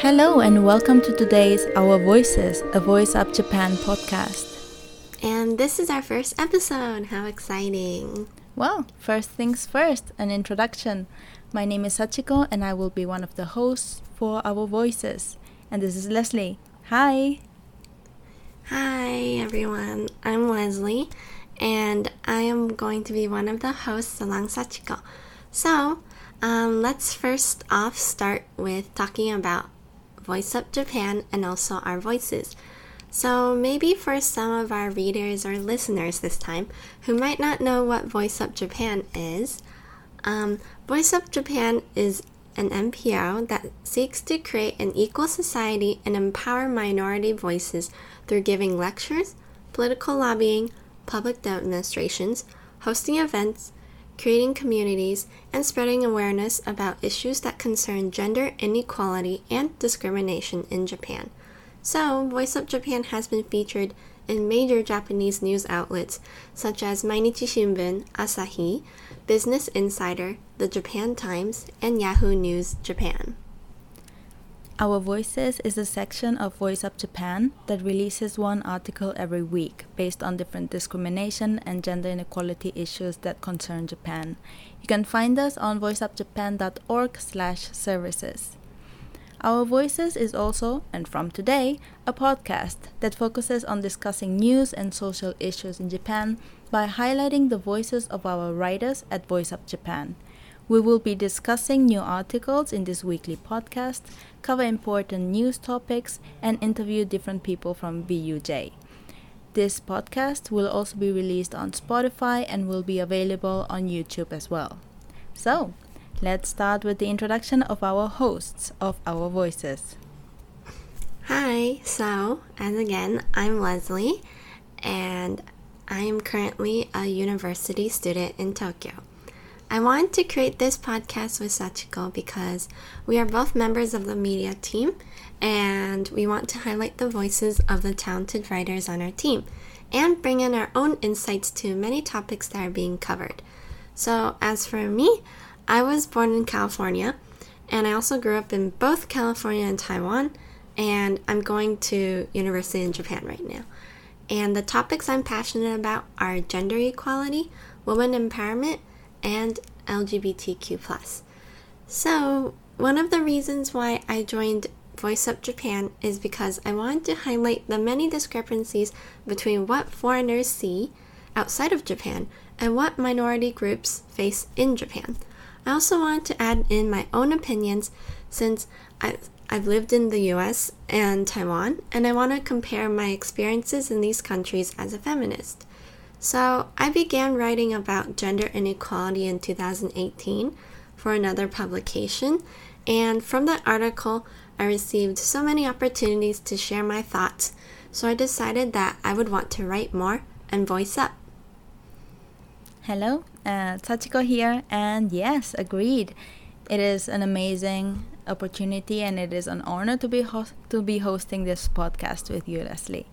Hello, and welcome to today's Our Voices, a Voice Up Japan podcast. And this is our first episode. How exciting! Well, first things first, an introduction. My name is Sachiko, and I will be one of the hosts for Our Voices. And this is Leslie. Hi! Hi, everyone. I'm Leslie, and I am going to be one of the hosts along Sachiko. So, um, let's first off start with talking about Voice Up Japan and also our voices. So, maybe for some of our readers or listeners this time who might not know what Voice Up Japan is, um, Voice Up Japan is an NPO that seeks to create an equal society and empower minority voices through giving lectures, political lobbying, public demonstrations, hosting events, creating communities, and spreading awareness about issues that concern gender inequality and discrimination in Japan. So, Voice Up Japan has been featured in major Japanese news outlets such as Mainichi Shimbun, Asahi, Business Insider, The Japan Times, and Yahoo News Japan. Our Voices is a section of Voice Up Japan that releases one article every week based on different discrimination and gender inequality issues that concern Japan. You can find us on voiceupjapan.org/services. Our Voices is also, and from today, a podcast that focuses on discussing news and social issues in Japan by highlighting the voices of our writers at Voice Up Japan. We will be discussing new articles in this weekly podcast, cover important news topics, and interview different people from VUJ. This podcast will also be released on Spotify and will be available on YouTube as well. So, let's start with the introduction of our hosts of Our Voices. Hi, so, as again, I'm Leslie, and I am currently a university student in Tokyo. I wanted to create this podcast with Sachiko because we are both members of the media team and we want to highlight the voices of the talented writers on our team and bring in our own insights to many topics that are being covered. So, as for me, I was born in California and I also grew up in both California and Taiwan and I'm going to university in Japan right now. And the topics I'm passionate about are gender equality, women empowerment, and LGBTQ. So, one of the reasons why I joined Voice Up Japan is because I wanted to highlight the many discrepancies between what foreigners see outside of Japan and what minority groups face in Japan. I also wanted to add in my own opinions since I, I've lived in the US and Taiwan, and I want to compare my experiences in these countries as a feminist. So I began writing about gender inequality in 2018 for another publication, and from that article, I received so many opportunities to share my thoughts, so I decided that I would want to write more and voice up. Hello, uh, Sachiko here, and yes, agreed. It is an amazing opportunity, and it is an honor to be ho- to be hosting this podcast with you, Leslie.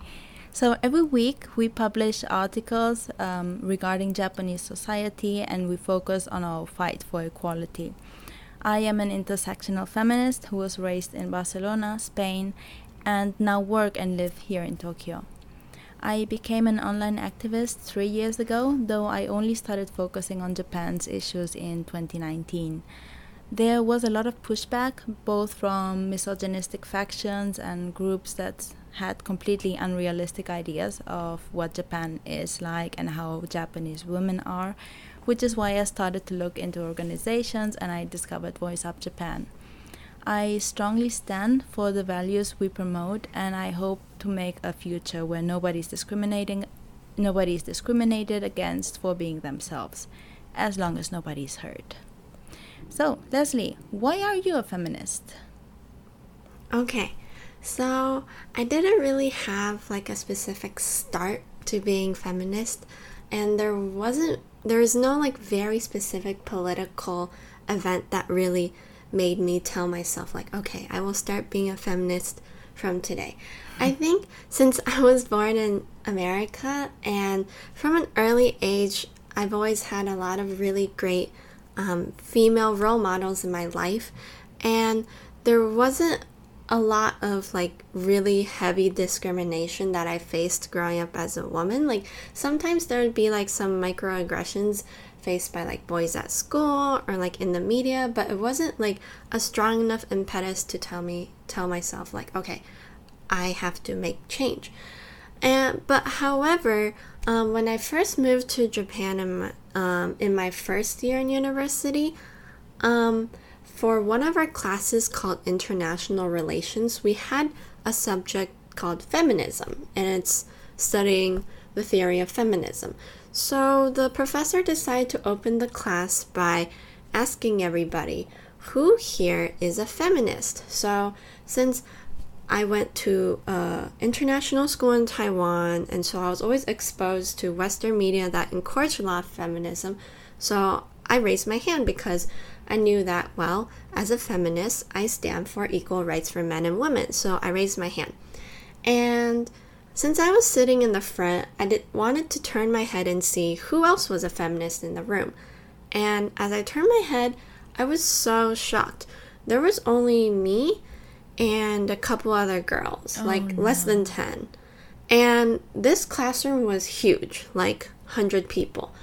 So every week we publish articles um, regarding Japanese society and we focus on our fight for equality. I am an intersectional feminist who was raised in Barcelona, Spain, and now work and live here in Tokyo. I became an online activist three years ago, though I only started focusing on Japan's issues in 2019. There was a lot of pushback, both from misogynistic factions and groups that had completely unrealistic ideas of what Japan is like and how Japanese women are, which is why I started to look into organizations and I discovered Voice Up Japan. I strongly stand for the values we promote and I hope to make a future where nobody's discriminating nobody is discriminated against for being themselves as long as nobody's hurt. So, Leslie, why are you a feminist? Okay. So I didn't really have like a specific start to being feminist, and there wasn't there was no like very specific political event that really made me tell myself like okay I will start being a feminist from today. I think since I was born in America and from an early age I've always had a lot of really great um, female role models in my life and there wasn't a lot of like really heavy discrimination that I faced growing up as a woman. Like sometimes there would be like some microaggressions faced by like boys at school or like in the media, but it wasn't like a strong enough impetus to tell me tell myself like, okay, I have to make change. And but however, um, when I first moved to Japan in my, um, in my first year in university, um, for one of our classes called International Relations, we had a subject called feminism, and it's studying the theory of feminism. So the professor decided to open the class by asking everybody, who here is a feminist? So since I went to uh, international school in Taiwan, and so I was always exposed to Western media that encouraged a lot of feminism. So I raised my hand because I knew that, well, as a feminist, I stand for equal rights for men and women. So I raised my hand. And since I was sitting in the front, I did, wanted to turn my head and see who else was a feminist in the room. And as I turned my head, I was so shocked. There was only me and a couple other girls, oh, like no. less than 10. And this classroom was huge, like 100 people.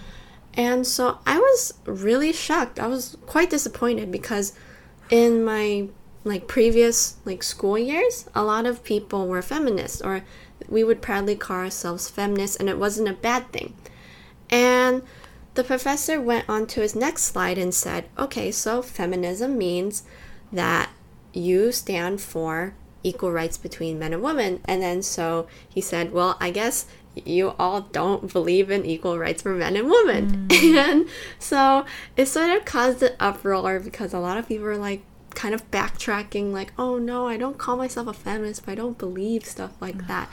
And so I was really shocked. I was quite disappointed because in my like previous like school years, a lot of people were feminists or we would proudly call ourselves feminists and it wasn't a bad thing. And the professor went on to his next slide and said, "Okay, so feminism means that you stand for equal rights between men and women." And then so he said, "Well, I guess you all don't believe in equal rights for men and women. Mm. And so it sort of caused an uproar because a lot of people were like kind of backtracking, like, oh no, I don't call myself a feminist, but I don't believe stuff like mm. that.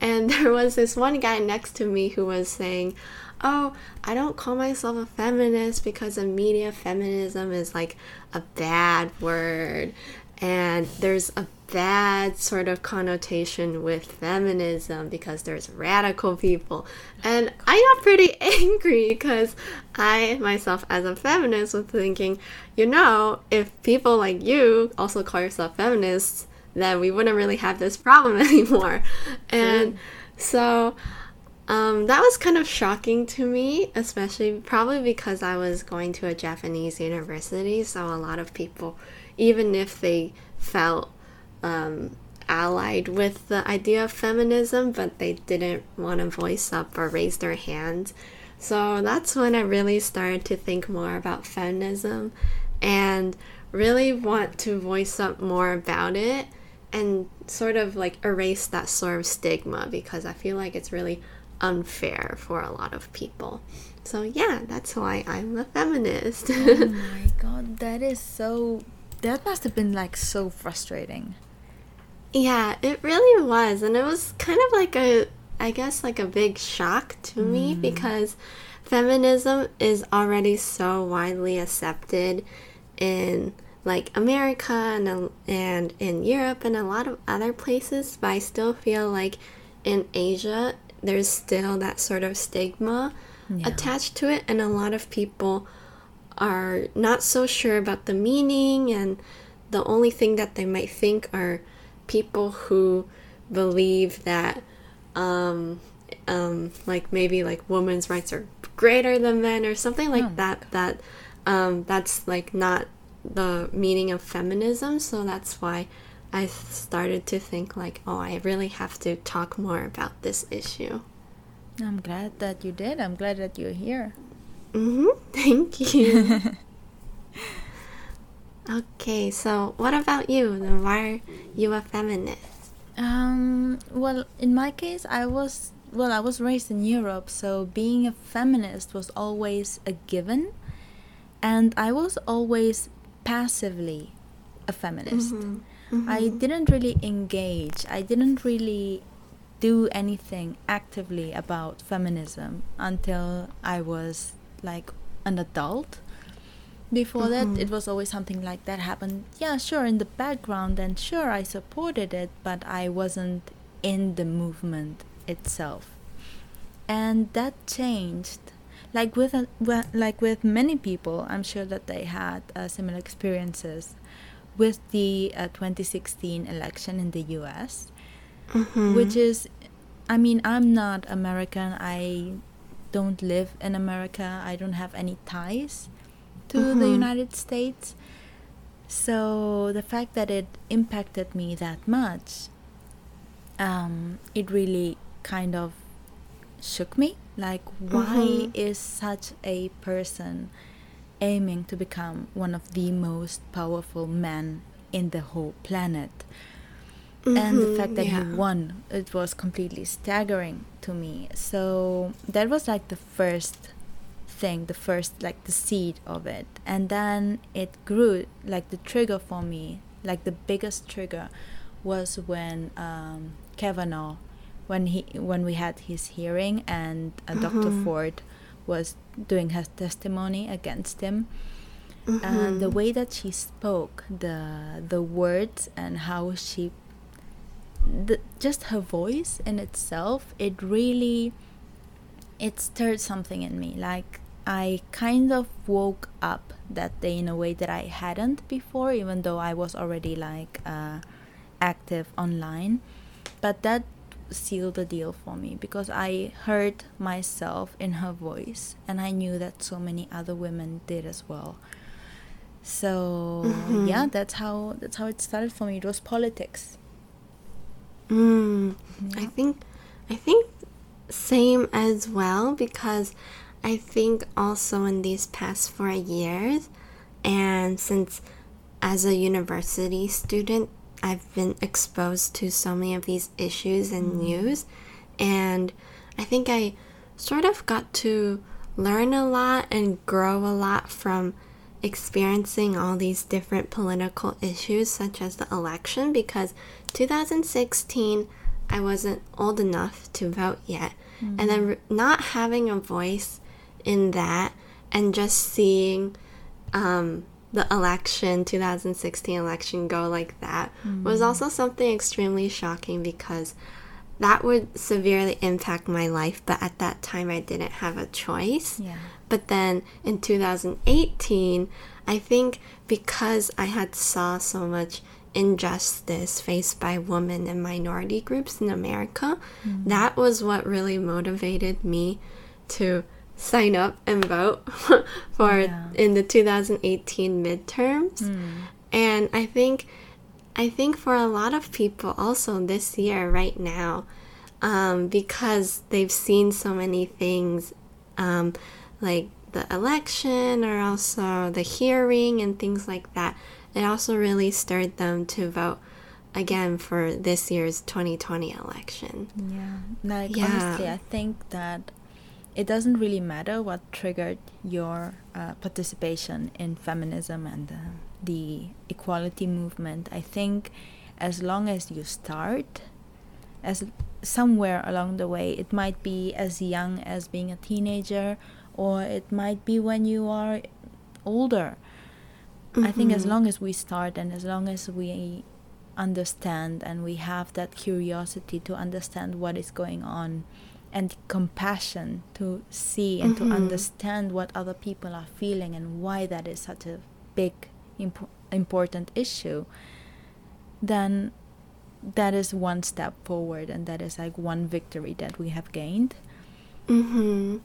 And there was this one guy next to me who was saying, oh, I don't call myself a feminist because in media feminism is like a bad word and there's a bad sort of connotation with feminism because there's radical people. And I got pretty angry because I myself, as a feminist, was thinking, you know, if people like you also call yourself feminists, then we wouldn't really have this problem anymore. And mm. so um, that was kind of shocking to me, especially probably because I was going to a Japanese university, so a lot of people even if they felt um, allied with the idea of feminism, but they didn't want to voice up or raise their hand. So that's when I really started to think more about feminism and really want to voice up more about it and sort of like erase that sort of stigma because I feel like it's really unfair for a lot of people. So yeah, that's why I'm a feminist. oh my god, that is so that must have been like so frustrating. Yeah, it really was. And it was kind of like a, I guess, like a big shock to mm. me because feminism is already so widely accepted in like America and, and in Europe and a lot of other places. But I still feel like in Asia, there's still that sort of stigma yeah. attached to it. And a lot of people are not so sure about the meaning, and the only thing that they might think are people who believe that, um, um, like maybe like women's rights are greater than men or something like oh. that. That um, that's like not the meaning of feminism. So that's why I started to think like, oh, I really have to talk more about this issue. I'm glad that you did. I'm glad that you're here. Mm-hmm. Thank you. okay, so what about you? Then why are you a feminist? Um, well, in my case, I was well, I was raised in Europe, so being a feminist was always a given, and I was always passively a feminist. Mm-hmm. Mm-hmm. I didn't really engage. I didn't really do anything actively about feminism until I was like an adult before mm-hmm. that it was always something like that happened yeah sure in the background and sure i supported it but i wasn't in the movement itself and that changed like with a, like with many people i'm sure that they had uh, similar experiences with the uh, 2016 election in the US, Mhm. which is, I mean, I'm not American. I don't live in America. I don't have any ties to the Mhm. United States. So the fact that it impacted me that much, um, it really kind of shook me. Like, why Mhm. is such a person aiming to become one of the most powerful men in the whole planet? And the fact that yeah. he won it was completely staggering to me so that was like the first thing the first like the seed of it and then it grew like the trigger for me like the biggest trigger was when um, Kavanaugh when he when we had his hearing and uh, Dr. Mhm. Ford was doing her testimony against him and the Mhm. way that she spoke the the words and how she the, just her voice in itself it really it stirred something in me. Like i kind of woke up that day in a way that i hadn't before even though i was already like uh, active online. But that sealed the deal for me because i heard myself in her voice and i knew that so many other women did as well. So Mhm. yeah that's how that's how it started for me. It was politics Mm, I think I think same as well because I think also in these past four years and since as a university student I've been exposed to so many of these issues and news and I think I sort of got to learn a lot and grow a lot from experiencing all these different political issues such as the election because 2016 I wasn't old enough to vote yet. And then re- not having a voice in that and just seeing um, the election 2016 election go like that was also something extremely shocking because that would severely impact my life but at that time I didn't have a choice. Yeah. But then in 2018, I think because I had saw so much injustice faced by women and minority groups in America, that was what really motivated me to sign up and vote for Yeah. in the 2018 midterms. And I think I think for a lot of people also this year right now um, because they've seen so many things um, like the election or also the hearing and things like that. It also really stirred them to vote again for this year's 2020 election. Yeah, like Yeah. honestly, I think that it doesn't really matter what triggered your uh, participation in feminism and uh, the equality movement. I think as long as you start, as somewhere along the way, it might be as young as being a teenager, or it might be when you are older. I think as Mhm. long as we start and as long as we understand and we have that curiosity to understand what is going on and compassion to see and Mhm. to understand what other people are feeling and why that is such a big imp- important issue then that is one step forward and that is like one victory that we have gained Mm-hmm.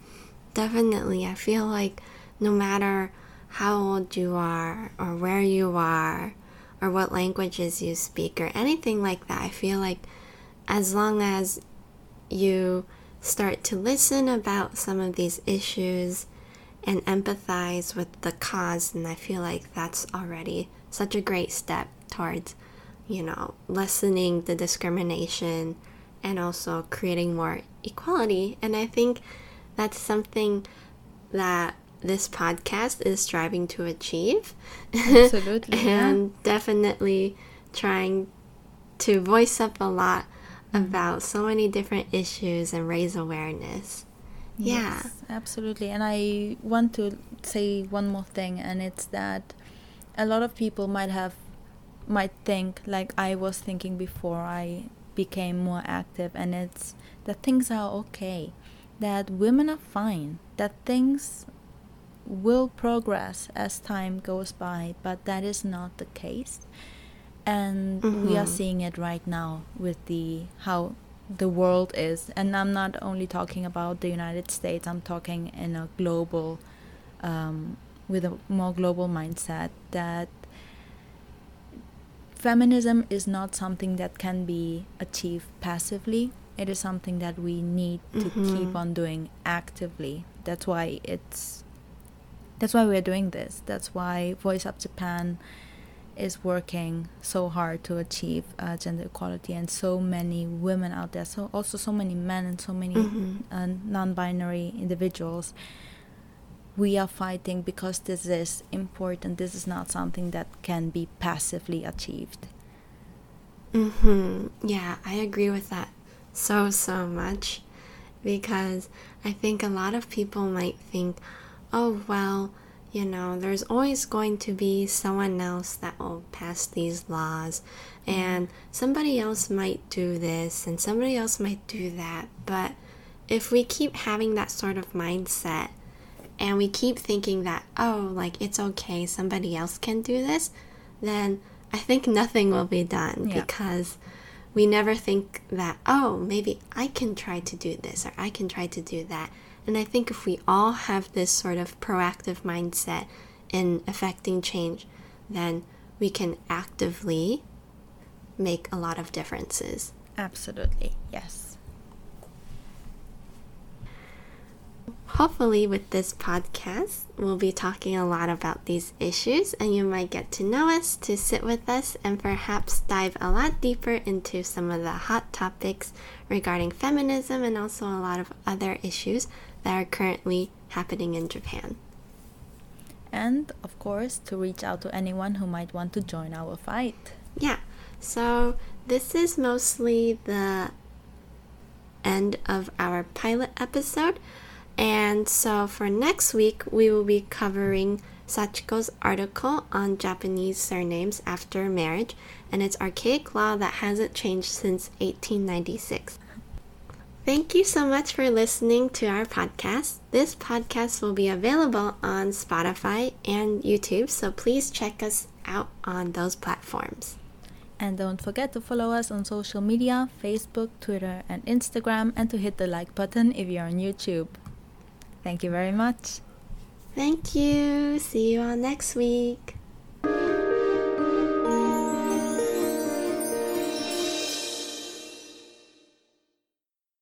Definitely. I feel like no matter how old you are, or where you are, or what languages you speak, or anything like that, I feel like as long as you start to listen about some of these issues and empathize with the cause, and I feel like that's already such a great step towards, you know, lessening the discrimination and also creating more equality. And I think that's something that this podcast is striving to achieve. Absolutely, yeah. and definitely trying to voice up a lot Mm-hmm. about so many different issues and raise awareness. Yeah. Yes, absolutely. And I want to say one more thing, and it's that a lot of people might have, might think like I was thinking before I became more active, and it's that things are okay, that women are fine, that things will progress as time goes by, but that is not the case. And mm-hmm. we are mm-hmm. seeing it right now with the how the world is. And I'm not only talking about the United States, I'm talking in a global um, with a more global mindset that feminism is not something that can be achieved passively. It is something that we need to mm-hmm. keep on doing actively. That's why it's that's why we're doing this. That's why Voice Up Japan is working so hard to achieve uh, gender equality and so many women out there so also so many men and so many mm-hmm. uh, non-binary individuals we are fighting because this is important. This is not something that can be passively achieved. Mhm. Yeah, I agree with that so so much because I think a lot of people might think, "Oh, well, you know, there's always going to be someone else that will pass these laws and somebody else might do this and somebody else might do that." But if we keep having that sort of mindset, and we keep thinking that, oh, like it's okay, somebody else can do this, then I think nothing will be done yeah. because we never think that, oh, maybe I can try to do this or I can try to do that. And I think if we all have this sort of proactive mindset in affecting change, then we can actively make a lot of differences. Absolutely, yes. Hopefully, with this podcast, we'll be talking a lot about these issues, and you might get to know us, to sit with us, and perhaps dive a lot deeper into some of the hot topics regarding feminism and also a lot of other issues that are currently happening in Japan. And, of course, to reach out to anyone who might want to join our fight. Yeah, so this is mostly the end of our pilot episode. And so for next week, we will be covering Sachiko's article on Japanese surnames after marriage and its archaic law that hasn't changed since 1896. Thank you so much for listening to our podcast. This podcast will be available on Spotify and YouTube, so please check us out on those platforms. And don't forget to follow us on social media Facebook, Twitter, and Instagram, and to hit the like button if you're on YouTube. Thank you very much. Thank you. See you all next week.